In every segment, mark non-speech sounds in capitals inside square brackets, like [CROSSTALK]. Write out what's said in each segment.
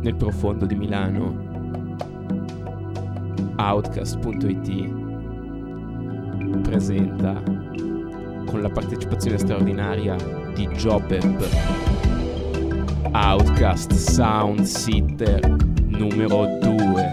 nel profondo di Milano. Outcast.it presenta con la partecipazione straordinaria di Jobeb Outcast Sound Sitter numero 2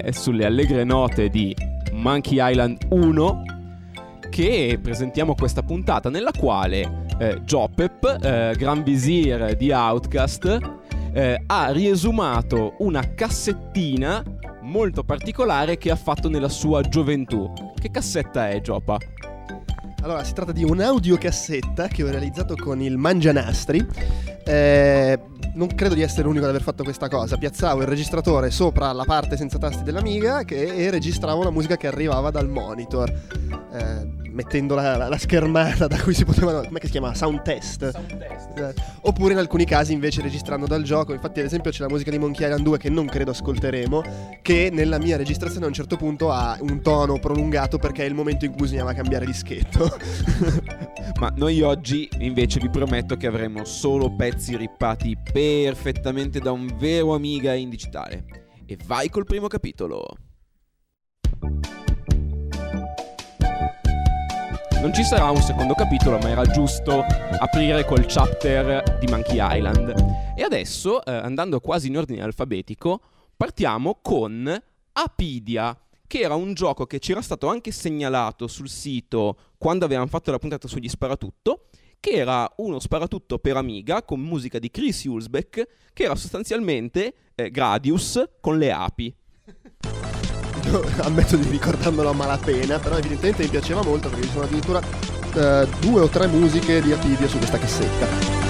è sulle allegre note di Monkey Island 1 che presentiamo questa puntata nella quale eh, Jopep, eh, Gran Visir di Outcast, eh, ha riesumato una cassettina molto particolare che ha fatto nella sua gioventù. Che cassetta è, Jopa? Allora, si tratta di un'audiocassetta che ho realizzato con il Mangianastri. Eh, non credo di essere l'unico ad aver fatto questa cosa. Piazzavo il registratore sopra la parte senza tasti dell'Amiga che, e registravo la musica che arrivava dal monitor. Eh, mettendo la, la, la, schermata da cui si potevano. come si chiama? Sound test. Sound test. Eh, oppure in alcuni casi invece registrando dal gioco. Infatti, ad esempio, c'è la musica di Monkey Island 2 che non credo ascolteremo. Che nella mia registrazione a un certo punto ha un tono prolungato perché è il momento in cui bisognava cambiare dischetto. [LAUGHS] Ma noi oggi invece vi prometto che avremo solo pezzi rippati perfettamente da un vero Amiga in digitale. E vai col primo capitolo. Non ci sarà un secondo capitolo, ma era giusto aprire col chapter di Monkey Island. E adesso, eh, andando quasi in ordine alfabetico, partiamo con Apidia, che era un gioco che ci era stato anche segnalato sul sito quando avevamo fatto la puntata sugli sparatutto, che era uno sparatutto per Amiga con musica di Chris Hulsbeck, che era sostanzialmente eh, Gradius con le api. [LAUGHS] ammetto di ricordarmelo a malapena, però evidentemente mi piaceva molto perché ci sono addirittura uh, due o tre musiche di Apidia su questa cassetta.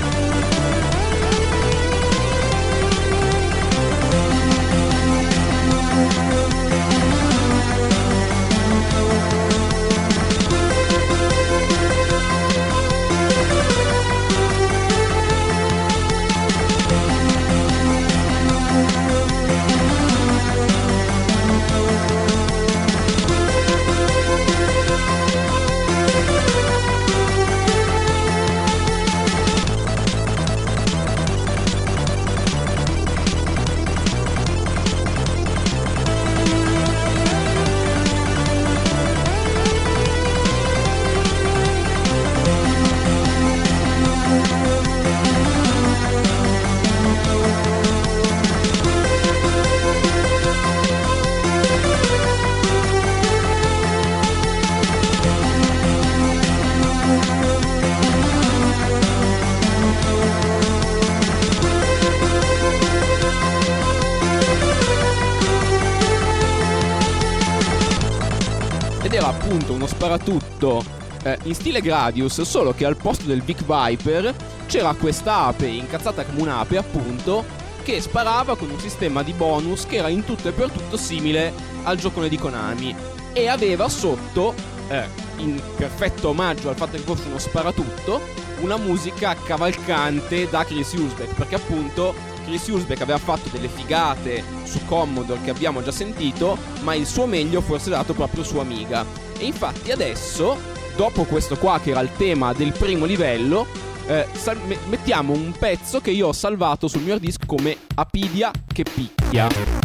Sparatutto eh, in stile Gradius, solo che al posto del Vic Viper c'era questa ape incazzata come un'ape, appunto, che sparava con un sistema di bonus che era in tutto e per tutto simile al giocone di Konami e aveva sotto, eh, in perfetto omaggio al fatto che fosse uno sparatutto, una musica cavalcante da Chris Hulsbeck, perché appunto Chris Hulsbeck aveva fatto delle figate su Commodore che abbiamo già sentito, ma il suo meglio forse dato proprio su Amiga. E infatti adesso, dopo questo qua che era il tema del primo livello, eh, sal- mettiamo un pezzo che io ho salvato sul mio disc come Apidia che picchia.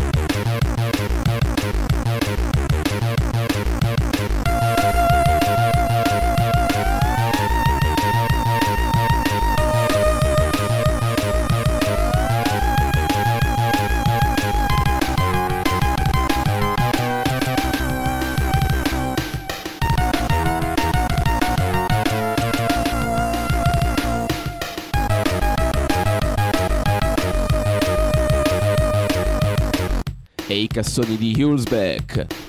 Cassoni di Hulsbeck.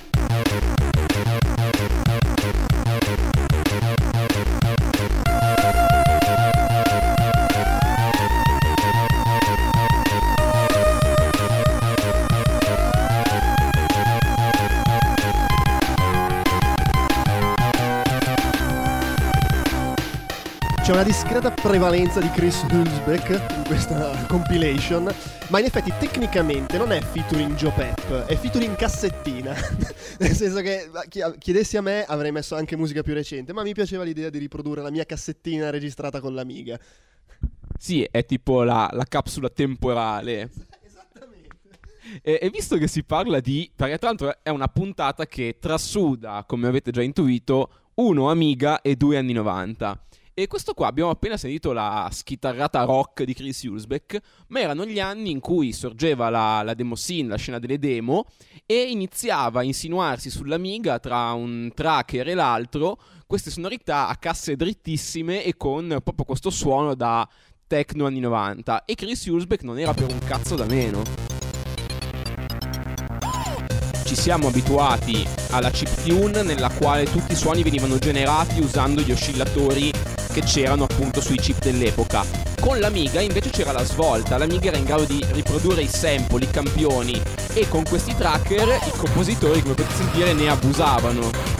Discreta prevalenza di Chris Hulsbeck in questa compilation, ma in effetti tecnicamente non è featuring Joe Pep, è featuring cassettina. [LAUGHS] Nel senso che chiedessi a me avrei messo anche musica più recente, ma mi piaceva l'idea di riprodurre la mia cassettina registrata con l'Amiga. Sì, è tipo la, la capsula temporale. [LAUGHS] E, e, visto che si parla di. Perché tra l'altro è una puntata che trasuda, come avete già intuito, uno Amiga e due anni 90. E questo qua abbiamo appena sentito la schitarrata rock di Chris Hulsbeck, ma erano gli anni in cui sorgeva la, la demo scene, la scena delle demo, e iniziava a insinuarsi sull'Amiga tra un tracker e l'altro queste sonorità a casse drittissime e con proprio questo suono da techno anni 90. E Chris Hulsbeck non era per un cazzo da meno ci siamo abituati alla chiptune nella quale tutti i suoni venivano generati usando gli oscillatori che c'erano appunto sui chip dell'epoca. Con l'Amiga invece c'era la svolta, l'Amiga era in grado di riprodurre i sample, i campioni e con questi tracker i compositori, come potete sentire, ne abusavano.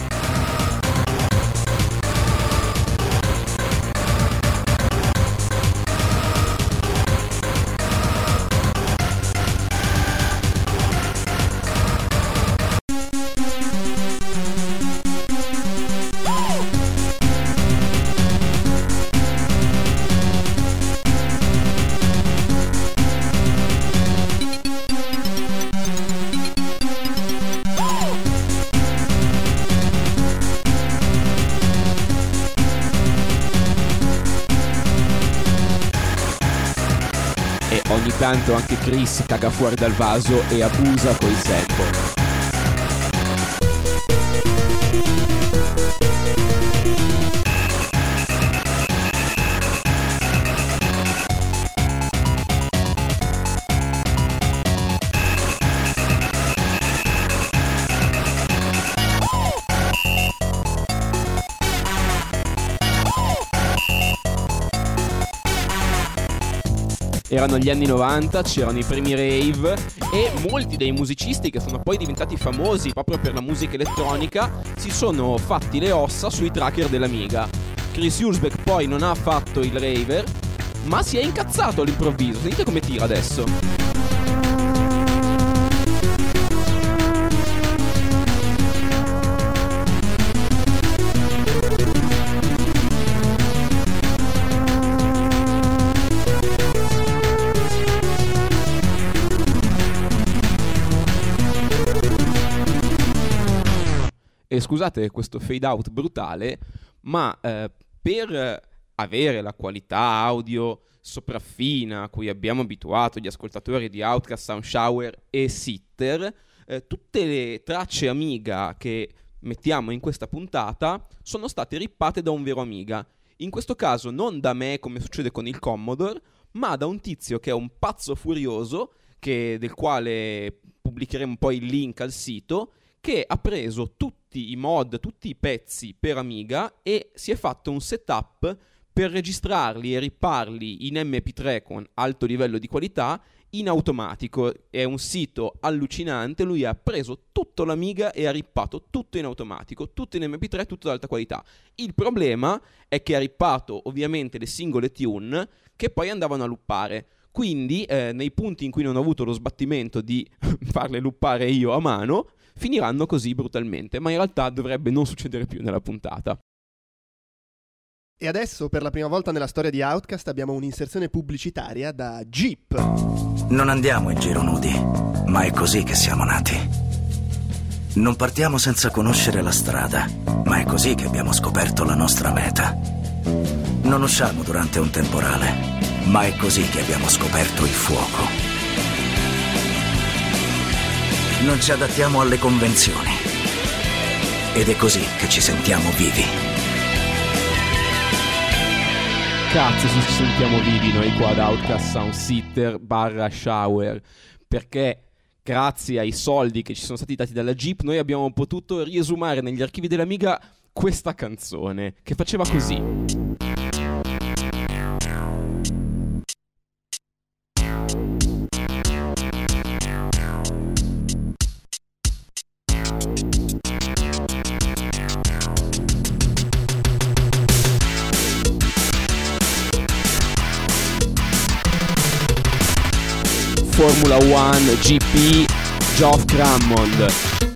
Tanto anche Chris caga fuori dal vaso e abusa coi sample. Erano gli anni 90, c'erano i primi rave e molti dei musicisti che sono poi diventati famosi proprio per la musica elettronica si sono fatti le ossa sui tracker dell'Amiga. Chris Hulsbeck poi non ha fatto il raver, ma si è incazzato all'improvviso. Sentite come tira adesso. Scusate questo fade out brutale, ma eh, per avere la qualità audio sopraffina a cui abbiamo abituato gli ascoltatori di Outcast, Sound Shower e Sitter, eh, tutte le tracce Amiga che mettiamo in questa puntata sono state rippate da un vero Amiga. In questo caso non da me come succede con il Commodore, ma da un tizio che è un pazzo furioso, che, del quale pubblicheremo poi il link al sito, che ha preso tutti i mod, tutti i pezzi per Amiga e si è fatto un setup per registrarli e ripparli in MP3 con alto livello di qualità in automatico. È un sito allucinante, lui ha preso tutto l'Amiga e ha rippato tutto in automatico, tutto in MP3, tutto ad alta qualità. Il problema è che ha rippato ovviamente le singole tune che poi andavano a luppare. Quindi, eh, nei punti in cui non ho avuto lo sbattimento di [LAUGHS] farle luppare io a mano, finiranno così brutalmente, ma in realtà dovrebbe non succedere più nella puntata. E adesso, per la prima volta nella storia di Outcast, abbiamo un'inserzione pubblicitaria da Jeep. Non andiamo in giro nudi, ma è così che siamo nati. Non partiamo senza conoscere la strada, ma è così che abbiamo scoperto la nostra meta. Non usciamo durante un temporale, ma è così che abbiamo scoperto il fuoco. Non ci adattiamo alle convenzioni. Ed è così che ci sentiamo vivi. Cazzo se ci sentiamo vivi noi qua ad Outcast Sound Sitter barra Shower. Perché grazie ai soldi che ci sono stati dati dalla Jeep, noi abbiamo potuto riesumare negli archivi dell'Amiga questa canzone che faceva così. Formula One GP Geoff Crammond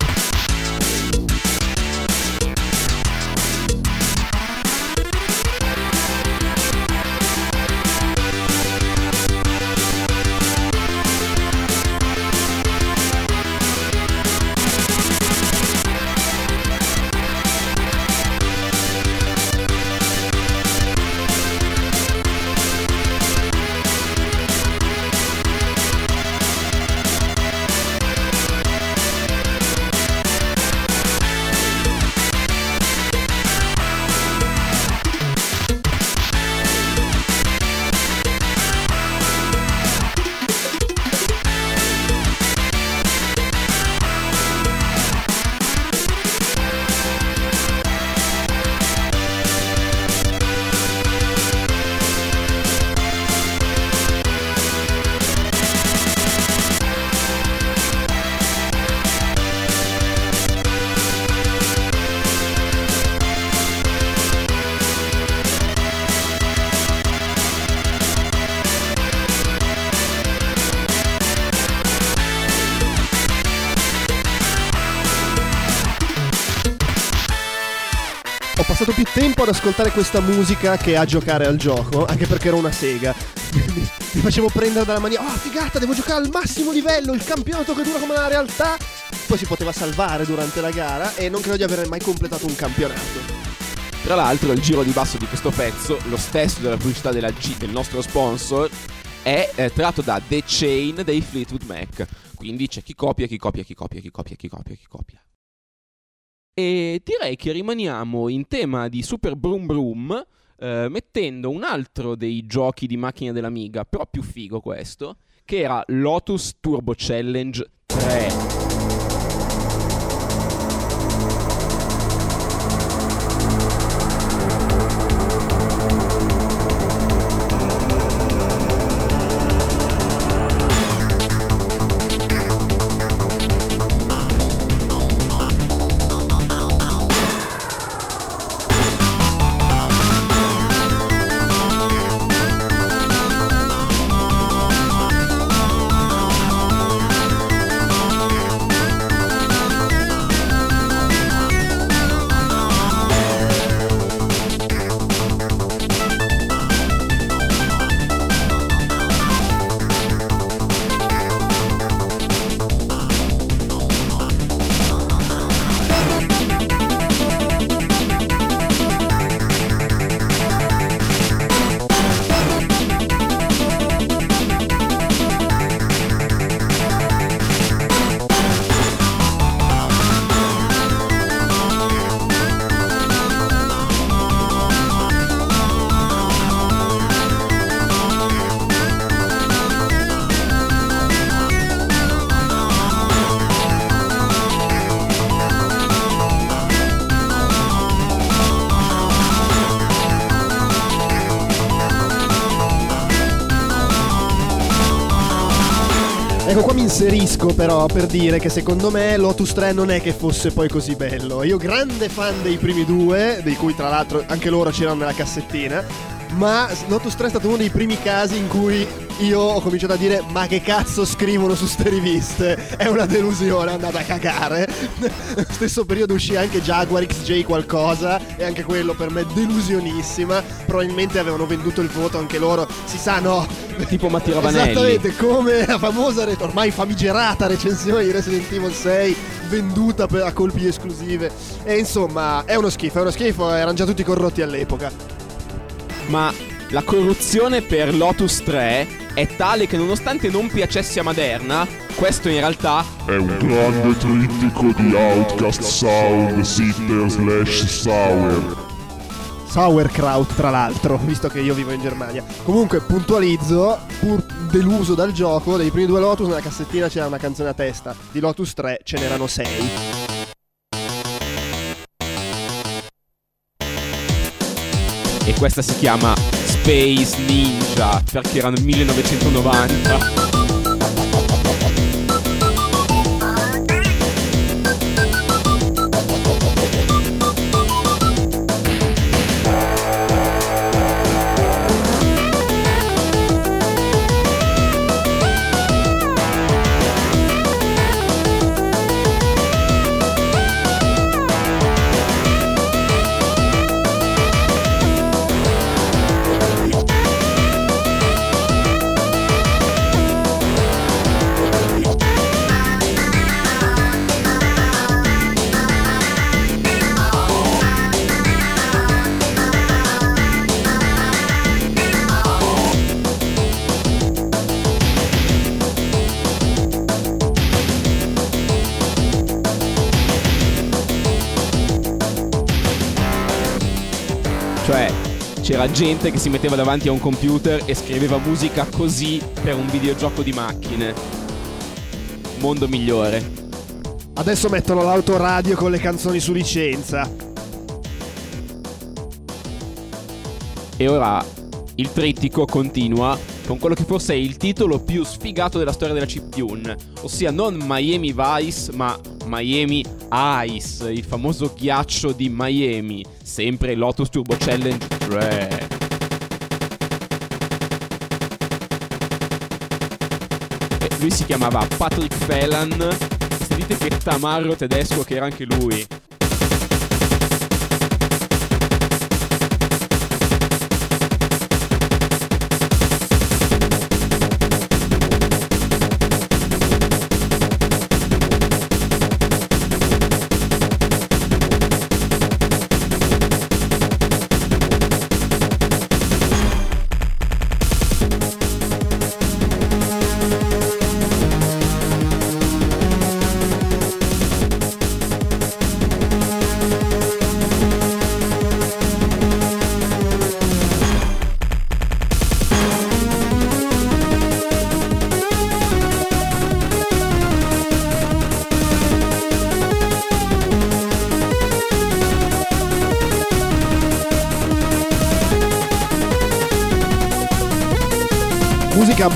ad ascoltare questa musica che a giocare al gioco, anche perché ero una sega. Mi facevo prendere dalla mania, oh figata, devo giocare al massimo livello, il campionato che dura come la realtà. Poi si poteva salvare durante la gara e non credo di aver mai completato un campionato. Tra l'altro il giro di basso di questo pezzo, lo stesso della pubblicità della G, del nostro sponsor, è eh, tratto da The Chain dei Fleetwood Mac. Quindi c'è chi copia, chi copia, chi copia, chi copia, chi copia, chi copia. E direi che rimaniamo in tema di Super Broom Broom, eh, mettendo un altro dei giochi di macchina dell'Amiga, però più figo questo, che era Lotus Turbo Challenge 3. Inserisco però per dire che secondo me Lotus 3 non è che fosse poi così bello. Io grande fan dei primi due, di cui tra l'altro anche loro c'erano nella cassettina, ma Lotus 3 è stato uno dei primi casi in cui io ho cominciato a dire ma che cazzo scrivono su ste riviste? È una delusione andate a cagare. [LAUGHS] Stesso periodo uscì anche Jaguar XJ qualcosa e anche quello per me delusionissima. Probabilmente avevano venduto il voto anche loro si sa no. Tipo Mattia Ravanelli. Esattamente come la famosa ormai famigerata recensione di Resident Evil 6 venduta per, a colpi esclusive. E insomma è uno schifo è uno schifo erano già tutti corrotti all'epoca. Ma la corruzione per Lotus 3 è tale che nonostante non piacesse a Maderna, questo in realtà è un grande trittico di Outcast Sound Sitter slash Sour. Sauerkraut, tra l'altro, [LAUGHS] visto che io vivo in Germania. Comunque, puntualizzo, pur deluso dal gioco, dei primi due Lotus nella cassettina c'era una canzone a testa. Di Lotus 3 ce n'erano 6. E questa si chiama Space Ninja, perché erano 1990. Gente che si metteva davanti a un computer e scriveva musica così per un videogioco di macchine. Mondo migliore. Adesso mettono l'autoradio con le canzoni su licenza. E ora il trittico continua con quello che forse è il titolo più sfigato della storia della chiptune, ossia non Miami Vice, ma Miami Ice, il famoso ghiaccio di Miami, sempre Lotus Turbo Challenge 3. Lui si chiamava Patrick Phelan, sentite che tamarro tedesco che era anche lui.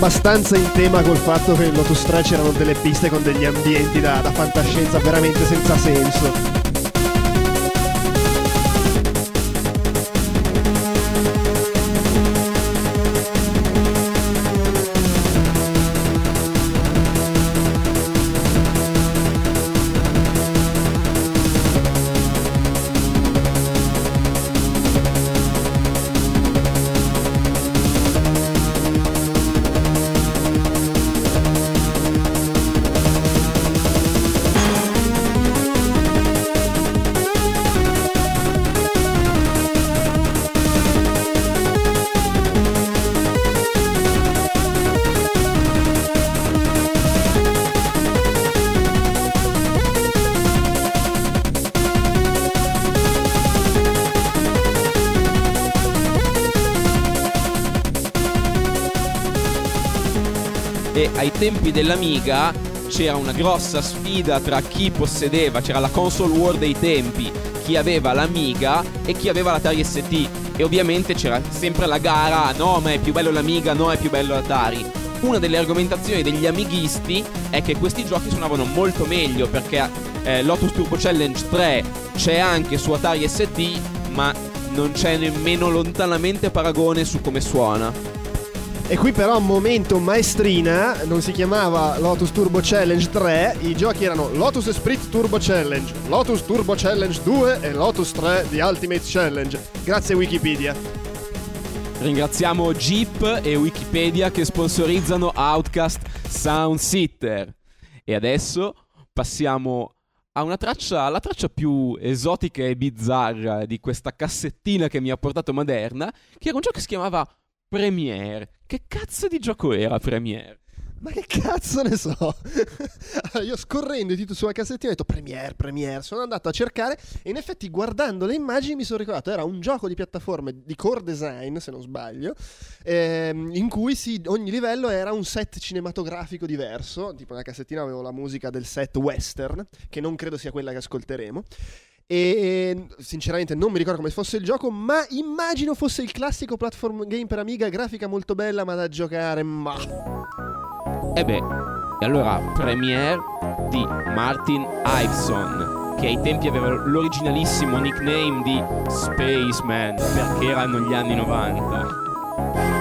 Abbastanza in tema col fatto che in Lotus 3 c'erano delle piste con degli ambienti da, da fantascienza veramente senza senso. Ai tempi dell'Amiga c'era una grossa sfida tra chi possedeva, c'era la console war dei tempi, chi aveva l'Amiga e chi aveva l'Atari ST e ovviamente c'era sempre la gara, no ma è più bello l'Amiga, no è più bello l'Atari. Una delle argomentazioni degli amighisti è che questi giochi suonavano molto meglio perché eh, Lotus Turbo Challenge 3 c'è anche su Atari ST ma non c'è nemmeno lontanamente paragone su come suona. E qui però momento maestrina, non si chiamava Lotus Turbo Challenge 3, i giochi erano Lotus Esprit Turbo Challenge, Lotus Turbo Challenge 2 e Lotus 3 di Ultimate Challenge. Grazie Wikipedia. Ringraziamo Jeep e Wikipedia che sponsorizzano Outcast Sound Sitter. E adesso passiamo a una traccia, la traccia più esotica e bizzarra di questa cassettina che mi ha portato Maderna, che era un gioco che si chiamava Premiere. Che cazzo di gioco era Premiere? Ma che cazzo ne so? [LAUGHS] io scorrendo i titoli sulla cassettina ho detto Premiere, Premiere. Sono andato a cercare e in effetti guardando le immagini mi sono ricordato era un gioco di piattaforme di core design, se non sbaglio, ehm, in cui sì, ogni livello era un set cinematografico diverso. Tipo nella cassettina avevo la musica del set western, che non credo sia quella che ascolteremo. E sinceramente non mi ricordo come fosse il gioco, ma immagino fosse il classico platform game per Amiga, grafica molto bella, ma da giocare, ma... E beh, e allora Premiere di Martin Iveson, che ai tempi aveva l'originalissimo nickname di Spaceman, perché erano gli anni 90.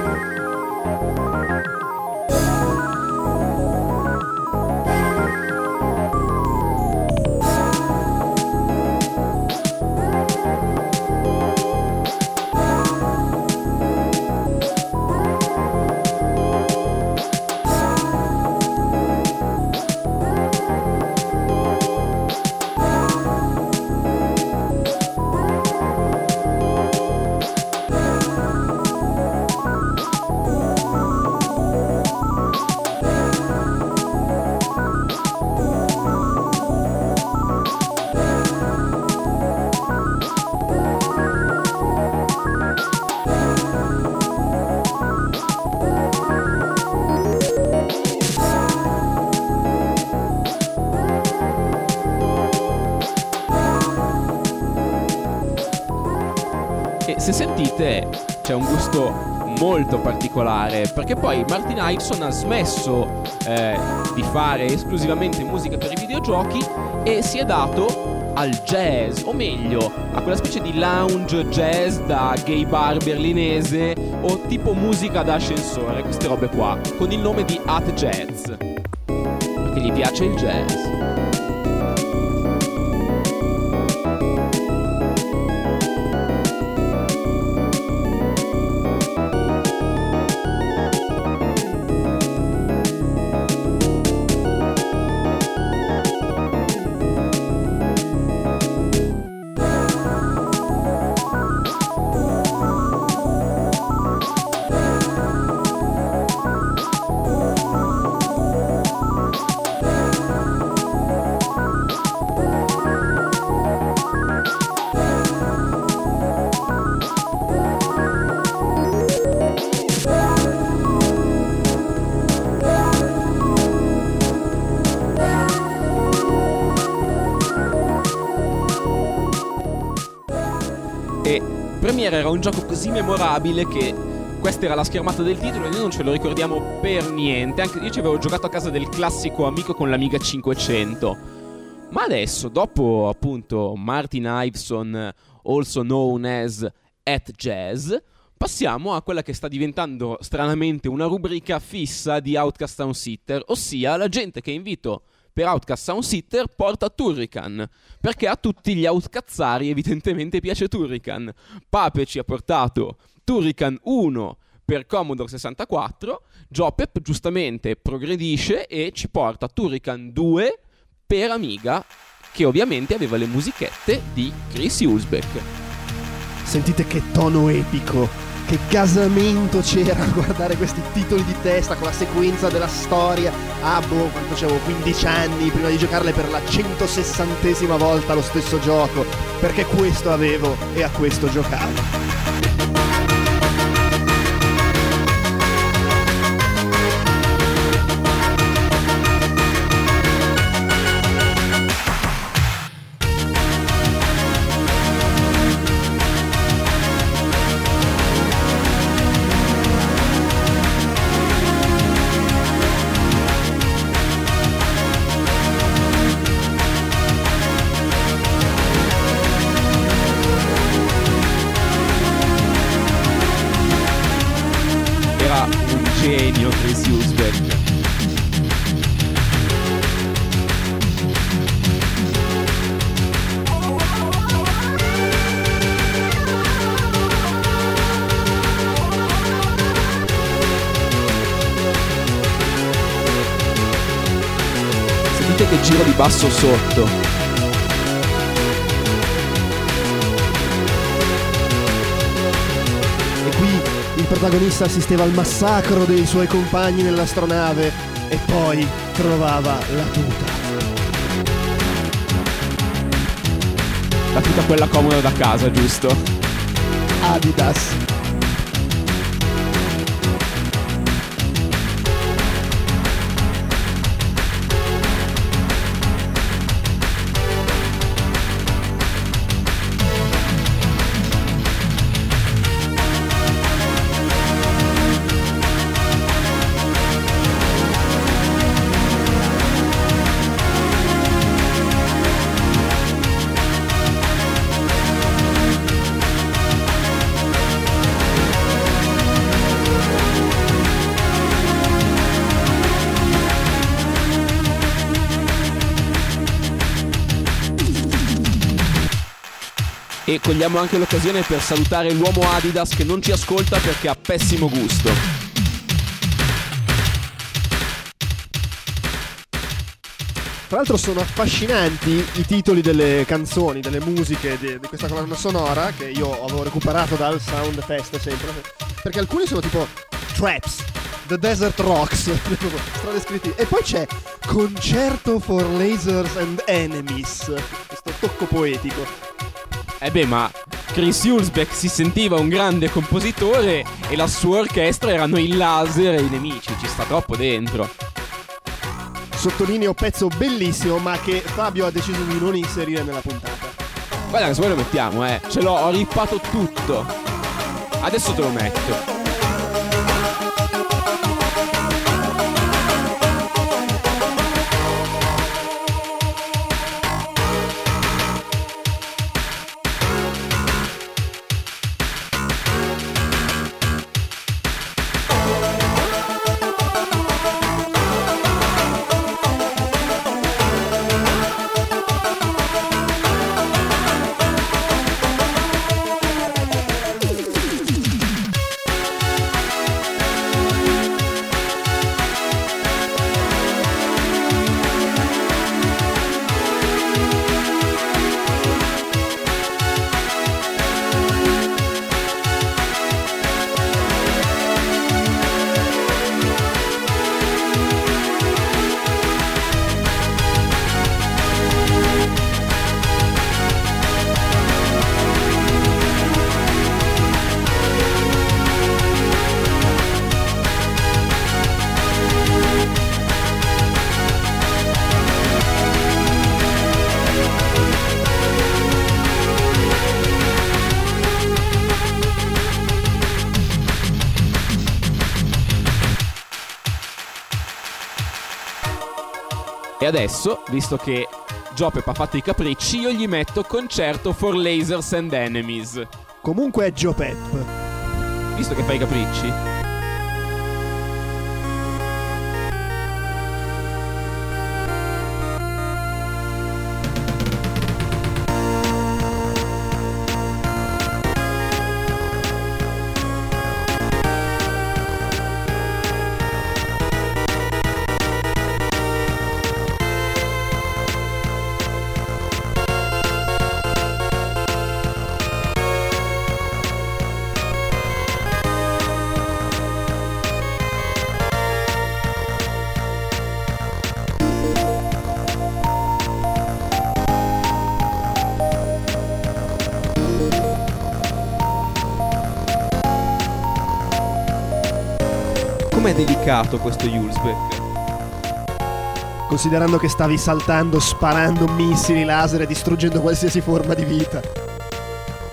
C'è un gusto molto particolare perché poi Martin Iveson ha smesso eh, di fare esclusivamente musica per i videogiochi e si è dato al jazz, o meglio, a quella specie di lounge jazz da gay bar berlinese o tipo musica da ascensore, queste robe qua, con il nome di At Jazz. Perché gli piace il jazz. Premiere era un gioco così memorabile che questa era la schermata del titolo e noi non ce lo ricordiamo per niente. Anche io ci avevo giocato a casa del classico amico con l'Amiga 500. Ma adesso, dopo appunto Martin Iveson, also known as At Jazz, passiamo a quella che sta diventando stranamente una rubrica fissa di Outcast Sound Sitter, ossia la gente che invito per Outcast Sound Sitter porta Turrican, perché a tutti gli outcazzari evidentemente piace Turrican. Pape ci ha portato Turrican 1 per Commodore 64, Jopep giustamente progredisce e ci porta Turrican 2 per Amiga, che ovviamente aveva le musichette di Chris Usbeck. Sentite che tono epico che gasamento c'era a guardare questi titoli di testa con la sequenza della storia. Ah, boh, quanto c'avevo 15 anni prima di giocarle per la 160esima volta lo stesso gioco. Perché questo avevo e a questo giocavo. Basso sotto. E qui il protagonista assisteva al massacro dei suoi compagni nell'astronave e poi trovava la tuta. La tuta quella comoda da casa, giusto? Adidas. E cogliamo anche l'occasione per salutare l'uomo Adidas che non ci ascolta perché ha pessimo gusto. Tra l'altro sono affascinanti i titoli delle canzoni, delle musiche di, di questa colonna sonora che io avevo recuperato dal Sound Fest sempre. Perché alcuni sono tipo Traps, The Desert Rocks, [LAUGHS] strade scritti. E poi c'è Concerto for Lasers and Enemies, questo tocco poetico. Eh beh, ma Chris Hulsbeck si sentiva un grande compositore e la sua orchestra erano i laser e i nemici, ci sta troppo dentro. Sottolineo pezzo bellissimo ma che Fabio ha deciso di non inserire nella puntata. Guarda se vuoi lo mettiamo, eh. Ce l'ho, ho rippato tutto. Adesso te lo metto. E adesso, visto che Jopep ha fatto i capricci, io gli metto concerto for lasers and enemies. Comunque è Joe Pep. Visto che fai i capricci. Com'è delicato questo Hulsbeck? Considerando che stavi saltando, sparando missili laser e distruggendo qualsiasi forma di vita.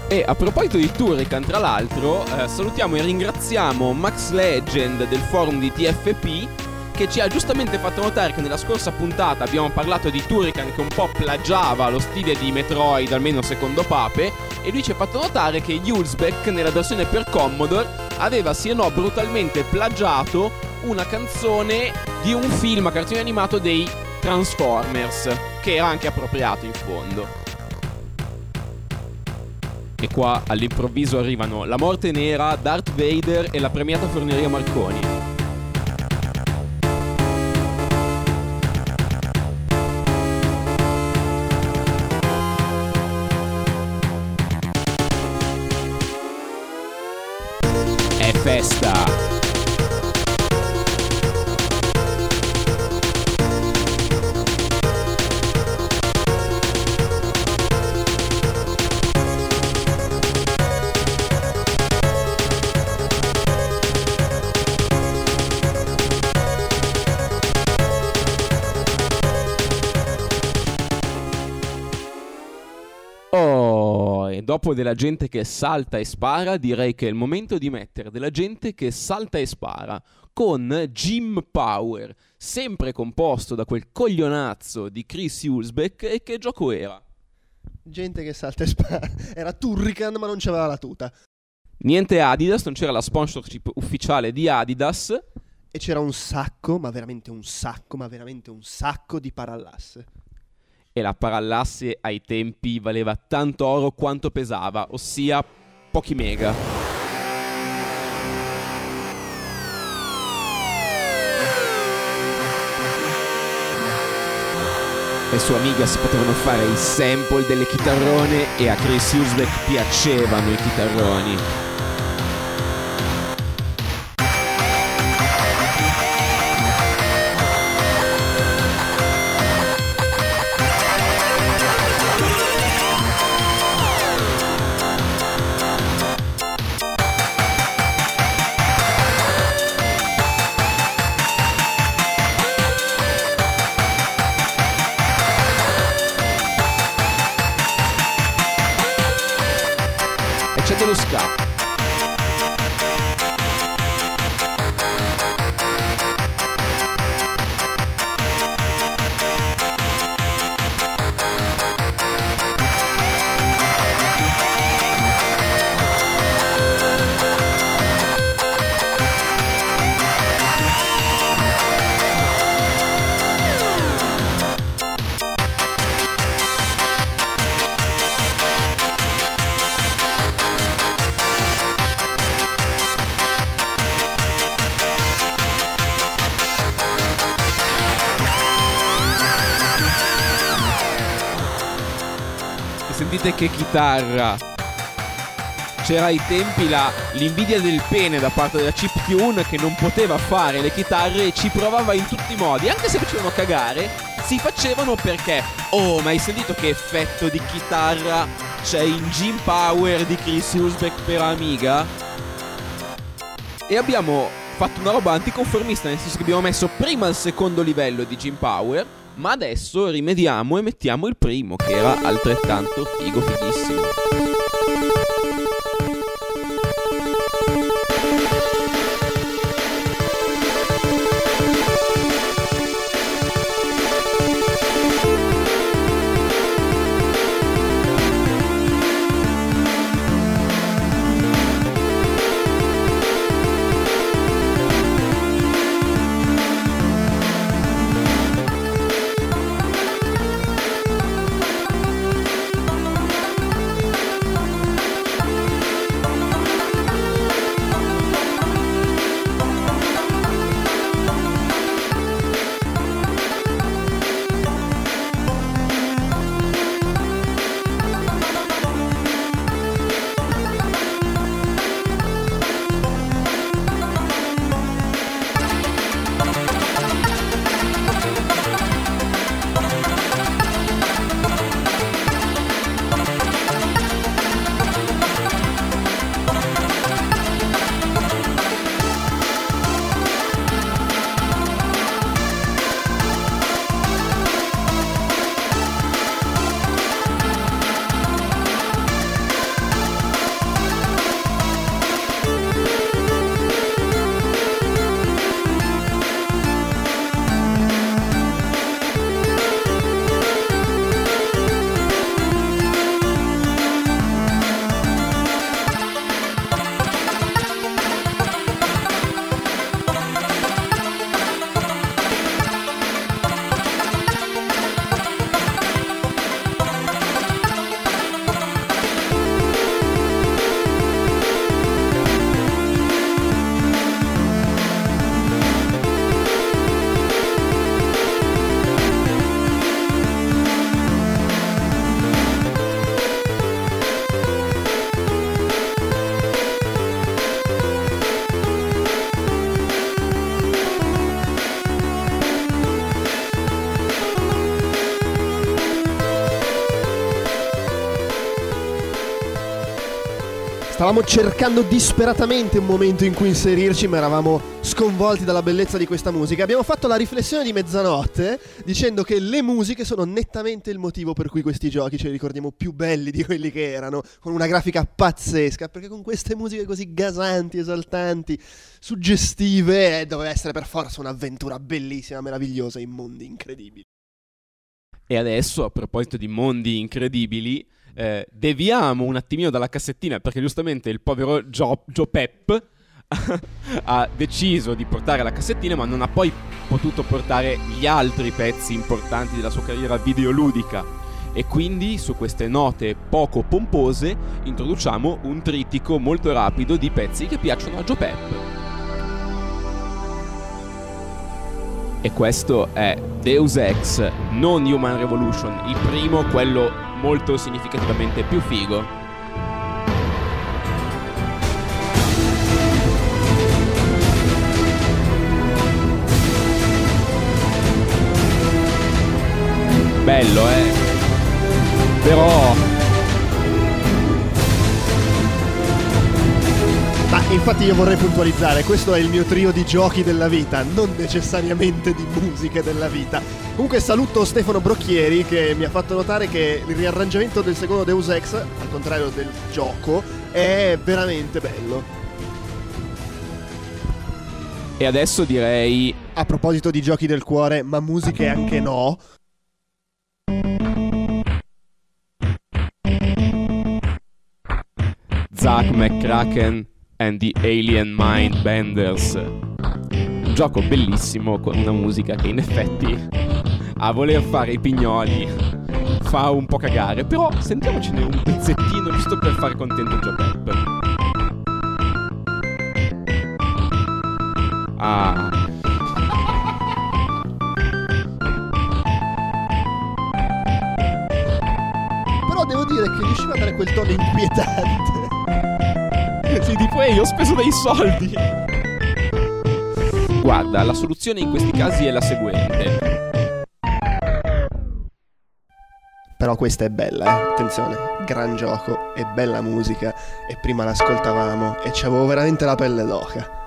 E a proposito di Turrican, tra l'altro, eh, salutiamo e ringraziamo Max Legend del forum di TFP che ci ha giustamente fatto notare che nella scorsa puntata abbiamo parlato di Turrican che un po' plagiava lo stile di Metroid, almeno secondo Pape, e lui ci ha fatto notare che Hulsbeck nella versione per Commodore aveva sì e no brutalmente plagiato una canzone di un film a cartone animato dei Transformers, che era anche appropriato in fondo. E qua all'improvviso arrivano La Morte Nera, Darth Vader e la premiata Forneria Marconi. Dopo della gente che salta e spara, direi che è il momento di mettere della gente che salta e spara con Jim Power, sempre composto da quel coglionazzo di Chris Hulsbeck e che gioco era? Gente che salta e spara. [LAUGHS] Era Turrican ma non c'aveva la tuta. Niente Adidas, non c'era la sponsorship ufficiale di Adidas. E c'era un sacco, ma veramente un sacco, ma veramente un sacco di parallasse. E la parallasse ai tempi valeva tanto oro quanto pesava, ossia pochi mega. Le sue amiche si potevano fare i sample delle chitarrone e a Chris Husbeck piacevano i chitarroni. Chitarra. C'era ai tempi la, l'invidia del pene da parte della chiptune che non poteva fare le chitarre e ci provava in tutti i modi. Anche se facevano cagare, si facevano perché, oh, ma hai sentito che effetto di chitarra c'è in Jim Power di Chris Husbeck per Amiga? E abbiamo fatto una roba anticonformista, nel senso che abbiamo messo prima il secondo livello di Jim Power, ma adesso rimediamo e mettiamo il primo, che era altrettanto figo, fighissimo. Stavamo cercando disperatamente un momento in cui inserirci, ma eravamo sconvolti dalla bellezza di questa musica. Abbiamo fatto la riflessione di mezzanotte dicendo che le musiche sono nettamente il motivo per cui questi giochi ce li ricordiamo più belli di quelli che erano, con una grafica pazzesca, perché con queste musiche così gasanti, esaltanti, suggestive, eh, doveva essere per forza un'avventura bellissima, meravigliosa, in mondi incredibili. E adesso, a proposito di mondi incredibili, eh, deviamo un attimino dalla cassettina perché giustamente il povero Joe, Joe Pep [LAUGHS] ha deciso di portare la cassettina ma non ha poi potuto portare gli altri pezzi importanti della sua carriera videoludica e quindi su queste note poco pompose introduciamo un trittico molto rapido di pezzi che piacciono a Joe Pep. E questo è Deus Ex Non Human Revolution, il primo, quello molto significativamente più figo. Bello, eh. Però Ma infatti io vorrei puntualizzare, questo è il mio trio di giochi della vita, non necessariamente di musiche della vita. Comunque saluto Stefano Brocchieri che mi ha fatto notare che il riarrangiamento del secondo Deus Ex, al contrario del gioco, è veramente bello. E adesso direi... A proposito di giochi del cuore, ma musiche anche no, Zack McCracken and the Alien Mind Benders. Un gioco bellissimo con una musica che in effetti a voler fare i pignoli fa un po' cagare, però sentiamocene un pezzettino giusto per fare contento Joe Pep. Ah. però devo dire che riusciva a dare quel tono inquietante. Sì, tipo, ehi, ho speso dei soldi. Guarda, la soluzione in questi casi è la seguente. Però questa è bella, eh? attenzione, gran gioco e bella musica e prima l'ascoltavamo e c'avevo veramente la pelle d'oca.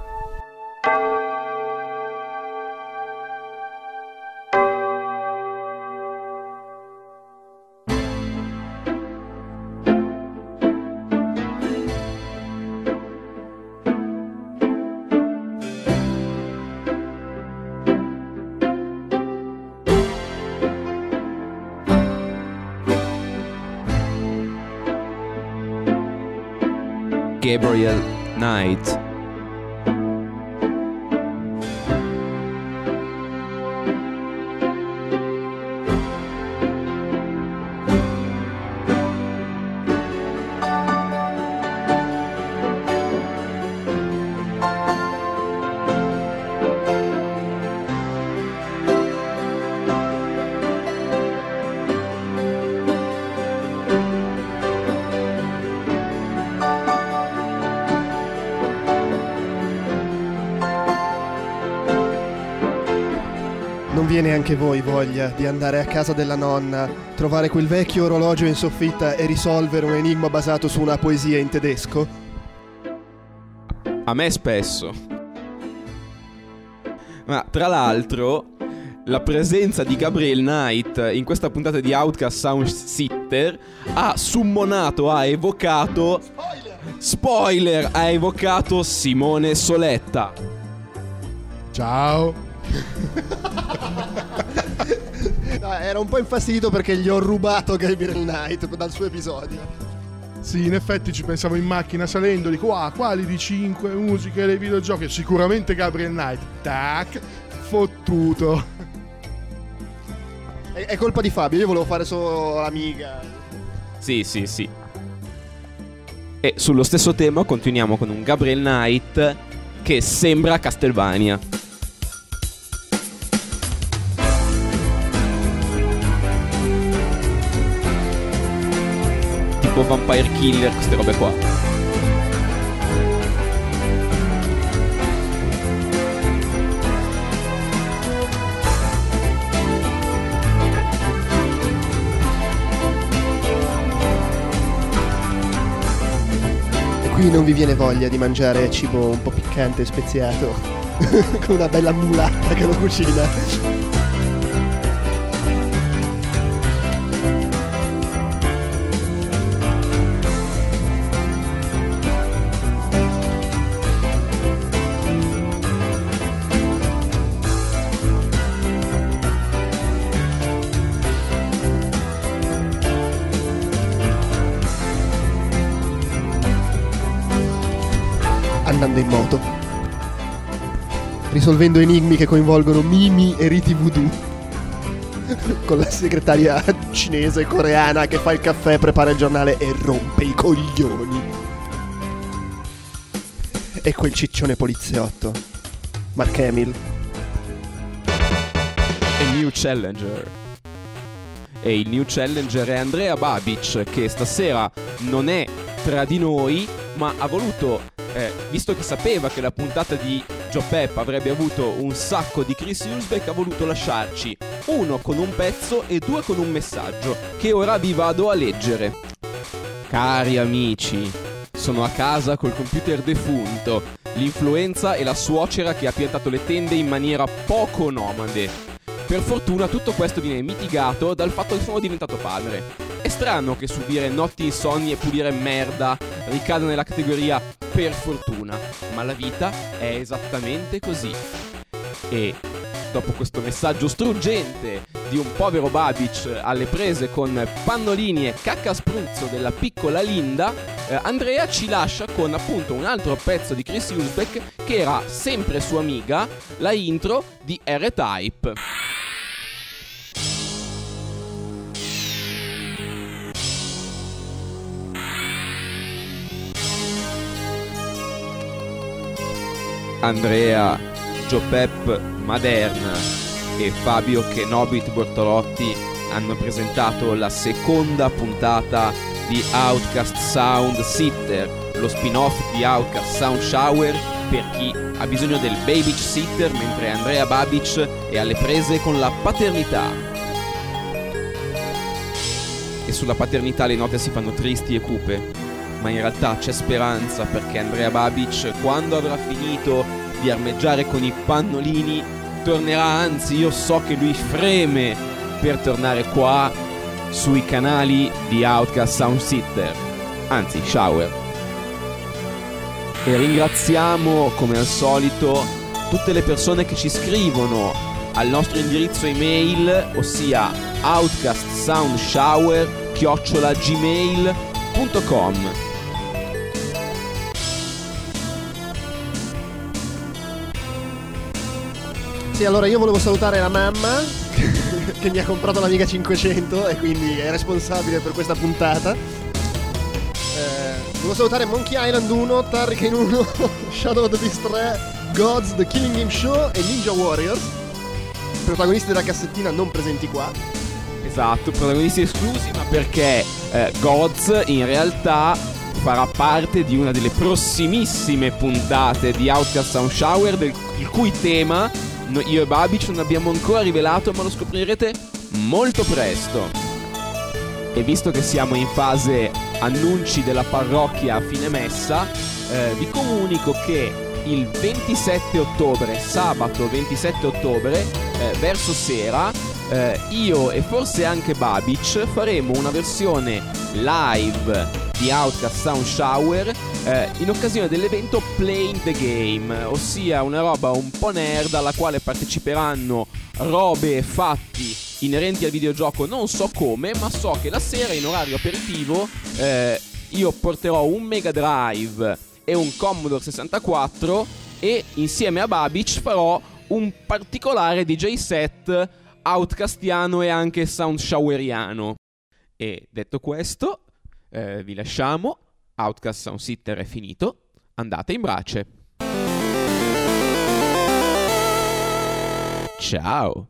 Gabriel Knight. Anche voi voglia di andare a casa della nonna, trovare quel vecchio orologio in soffitta e risolvere un enigma basato su una poesia in tedesco? A me spesso. Ma tra l'altro, la presenza di Gabriel Knight in questa puntata di Outcast Sound Sitter ha summonato, ha evocato. Spoiler! Ha evocato Simone Soletta. Ciao. [LAUGHS] No, era un po' infastidito perché gli ho rubato Gabriel Knight dal suo episodio. Sì, in effetti ci pensavo in macchina salendo, dico, ah, quali di 5 musiche dei videogiochi? Sicuramente Gabriel Knight. Tac, fottuto. È, è colpa di Fabio, io volevo fare solo l'amiga. Sì, sì, sì. E sullo stesso tema continuiamo con un Gabriel Knight che sembra Castlevania. Tipo Vampire Killer, queste robe qua. Qui non vi viene voglia di mangiare cibo un po' piccante e speziato [LAUGHS] con una bella mulatta che lo cucina. Risolvendo enigmi che coinvolgono Mimi e riti voodoo, con la segretaria cinese coreana che fa il caffè, prepara il giornale e rompe i coglioni. E quel ciccione poliziotto, Mark Hamill. A new challenger. E il new challenger è Andrea Babic che stasera non è tra di noi ma ha voluto eh, visto che sapeva che la puntata di Joe avrebbe avuto un sacco di Chris Hulsbeck, ha voluto lasciarci uno con un pezzo e due con un messaggio, che ora vi vado a leggere. Cari amici, sono a casa col computer defunto, l'influenza e la suocera che ha piantato le tende in maniera poco nomade. Per fortuna tutto questo viene mitigato dal fatto che sono diventato padre. È strano che subire notti insonni e pulire merda ricada nella categoria per fortuna, ma la vita è esattamente così. E dopo questo messaggio struggente di un povero Babic alle prese con pannolini e cacca spruzzo della piccola Linda, eh, Andrea ci lascia con appunto un altro pezzo di Chris Hulsbeck che era sempre sua amiga, la intro di R-Type. Andrea, Giopep Maderna e Fabio Kenobit Bortolotti hanno presentato la seconda puntata di Outcast Sound Sitter, lo spin-off di Outcast Sound Shower per chi ha bisogno del baby sitter mentre Andrea Babic è alle prese con la paternità. E sulla paternità le note si fanno tristi e cupe, ma in realtà c'è speranza perché Andrea Babic, quando avrà finito di armeggiare con i pannolini, tornerà, anzi io so che lui freme per tornare qua sui canali di Outcast Sound Sitter, anzi Shower. E ringraziamo come al solito tutte le persone che ci scrivono al nostro indirizzo email, ossia outcastsoundshower-gmail.com Sì, allora io volevo salutare la mamma [LAUGHS] che mi ha comprato l'Amiga 500 e quindi è responsabile per questa puntata. Eh, volevo salutare Monkey Island 1, Turrican 1, Shadow of the Beast 3, Gods, The Killing Game Show e Ninja Warriors. Protagonisti della cassettina non presenti qua. Esatto, protagonisti esclusi, ma perché eh, Gods in realtà farà parte di una delle prossimissime puntate di Outcast Sound Shower, del, il cui tema io e Babic non abbiamo ancora rivelato, ma lo scoprirete molto presto. E visto che siamo in fase annunci della parrocchia a fine messa, eh, vi comunico che il 27 ottobre, sabato 27 ottobre, eh, verso sera, eh, io e forse anche Babic faremo una versione live di Outcast Sound Shower eh, in occasione dell'evento Playing the Game, ossia una roba un po' nerd alla quale parteciperanno robe e fatti inerenti al videogioco, non so come, ma so che la sera in orario aperitivo eh, io porterò un Mega Drive e un Commodore 64 e insieme a Babic farò un particolare DJ set outcastiano e anche sound showeriano. E detto questo, eh, vi lasciamo. Outcast Sound Sitter è finito. Andate in brace. Ciao.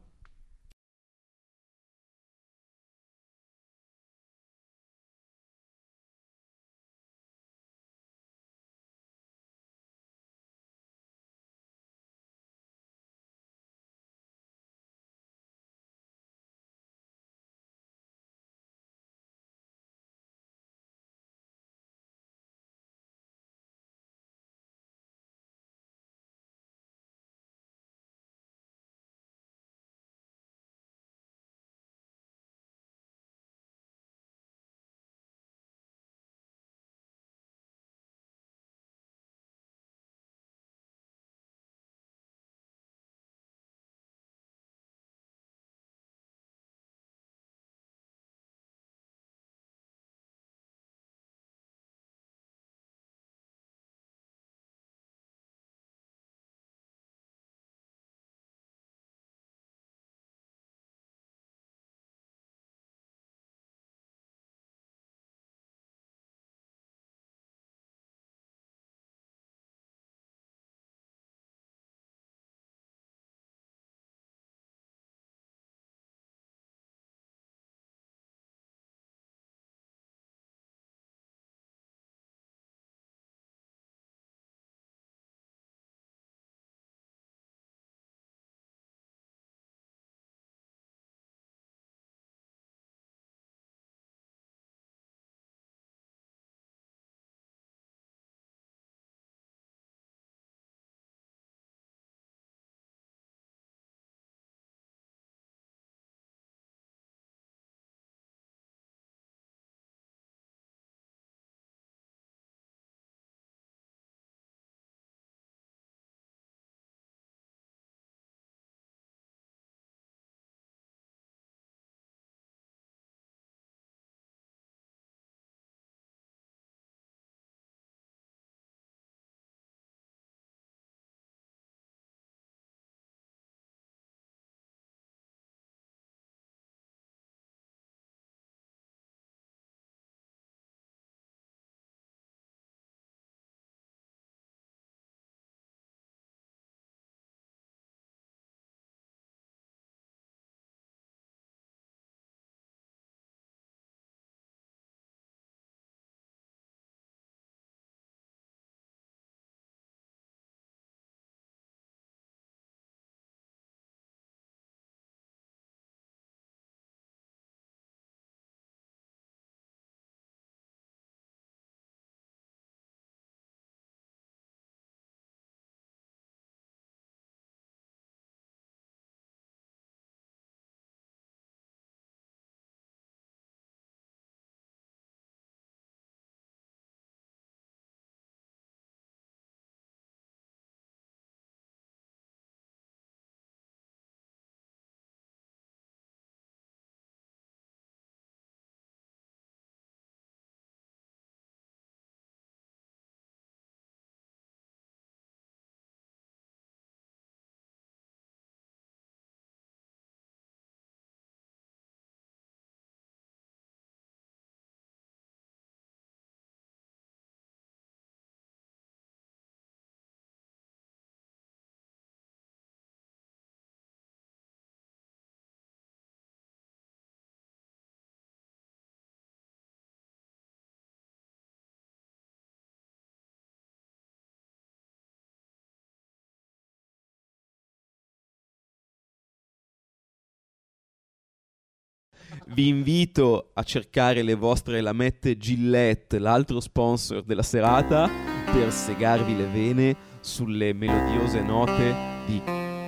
Vi invito a cercare le vostre lamette Gillette, l'altro sponsor della serata, per segarvi le vene sulle melodiose note di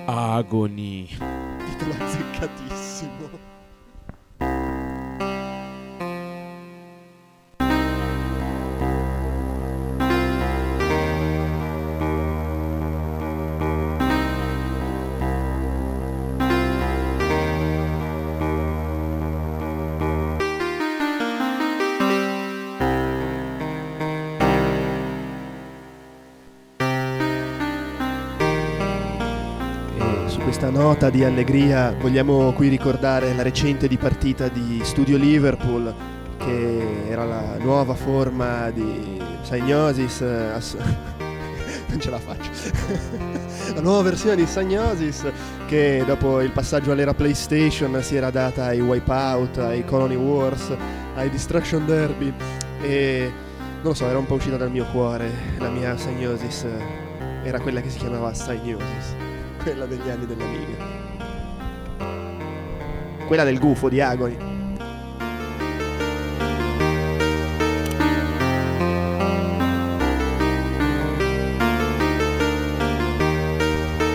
Agony. Titolo azzeccatissimo. Nota di allegria vogliamo qui ricordare la recente dipartita di Studio Liverpool che era la nuova forma di Psygnosis eh, ass- [LAUGHS] non ce la faccio. [LAUGHS] La nuova versione di Psygnosis che dopo il passaggio all'era PlayStation si era data ai Wipeout, ai Colony Wars, ai Destruction Derby e non lo so, era un po' uscita dal mio cuore la mia Psygnosis eh, era quella che si chiamava Psygnosis quella degli anni dell'Amiga. Quella del gufo di Agoni.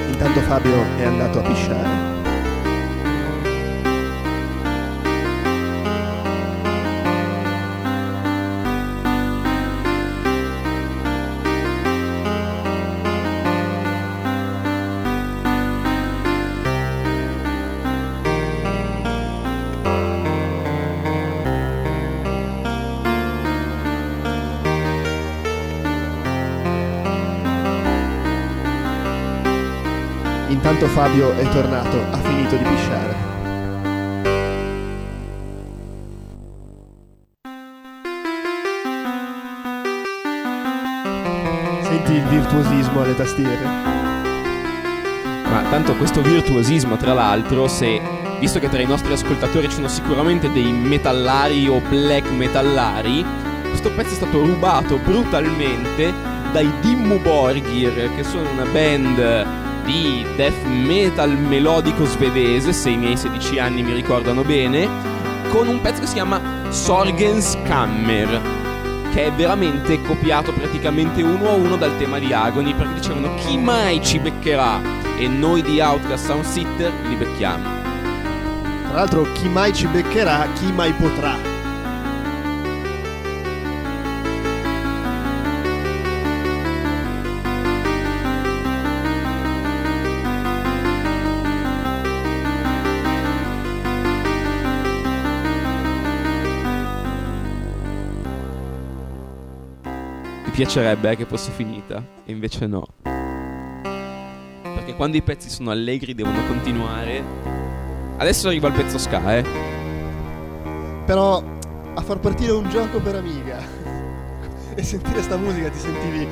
Intanto Fabio è andato a pisciare. Fabio è tornato, ha finito di pisciare. Senti il virtuosismo alle tastiere. Ma tanto questo virtuosismo, tra l'altro, se visto che tra i nostri ascoltatori ci sono sicuramente dei metallari o black metallari, questo pezzo è stato rubato brutalmente dai Dimmu Borgir, che sono una band di death metal melodico svedese, se i miei 16 anni mi ricordano bene, con un pezzo che si chiama Sorgens Kammer, che è veramente copiato praticamente uno a uno dal tema di Agony, perché dicevano chi mai ci beccherà? E noi di Outcast Sound Sitter li becchiamo. Tra l'altro chi mai ci beccherà, chi mai potrà. Piacerebbe che fosse finita, e invece no. Perché quando i pezzi sono allegri devono continuare. Adesso arriva il pezzo ska, eh. Però a far partire un gioco per Amiga [LAUGHS] e sentire sta musica ti sentivi,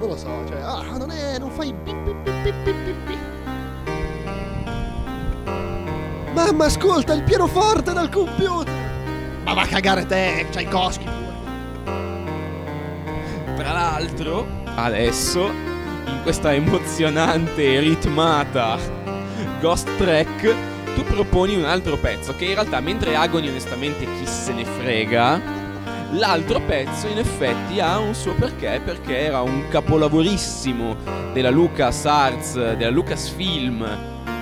non lo so, cioè, ah, non è, non fai pi, pi, pi, pi, pi, pi. Mamma, ascolta il pianoforte dal computer! Ma va a cagare te, c'hai pure. Tra l'altro, adesso, in questa emozionante e ritmata Ghost Track, tu proponi un altro pezzo che in realtà, mentre Agony onestamente chi se ne frega, l'altro pezzo in effetti ha un suo perché, perché era un capolavorissimo della Lucas Arts, della Lucasfilm,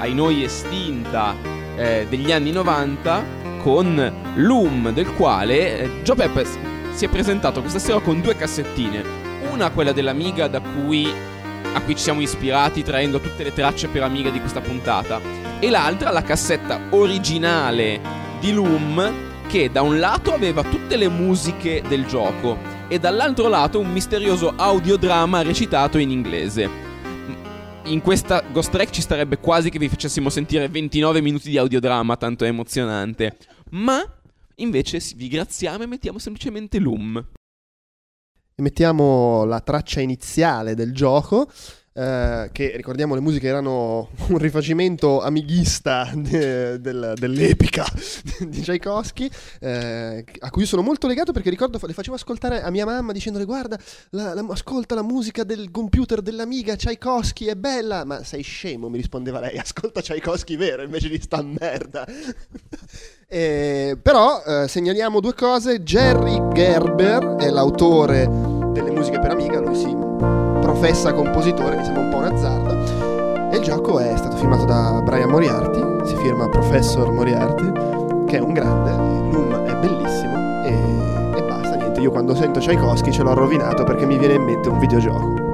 ai noi estinta, eh, degli anni 90, con Loom, del quale eh, Joe Peppe si è presentato questa sera con due cassettine. Una quella dell'Amiga da cui, a cui ci siamo ispirati traendo tutte le tracce per Amiga di questa puntata. E l'altra la cassetta originale di Loom che da un lato aveva tutte le musiche del gioco e dall'altro lato un misterioso audiodrama recitato in inglese. In questa Ghost Track ci starebbe quasi che vi facessimo sentire 29 minuti di audiodrama, tanto è emozionante. Ma invece vi graziamo e mettiamo semplicemente Loom. E mettiamo la traccia iniziale del gioco eh, che ricordiamo le musiche erano [LAUGHS] un rifacimento amighista de- del- dell'epica [LAUGHS] di Tchaikovsky, eh, a cui sono molto legato perché ricordo le facevo ascoltare a mia mamma dicendole guarda, la- la- ascolta la musica del computer dell'amiga Tchaikovsky, è bella, ma sei scemo, mi rispondeva lei, ascolta Tchaikovsky vero invece di sta merda. [LAUGHS] Eh, però eh, segnaliamo due cose, Jerry Gerber è l'autore delle musiche per Amiga, lui si professa compositore, mi sembra un po' un azzardo. E il gioco è stato firmato da Brian Moriarty, si firma Professor Moriarty, che è un grande, Loom è bellissimo e, e basta, niente. Io quando sento Tchaikovsky ce l'ho rovinato perché mi viene in mente un videogioco.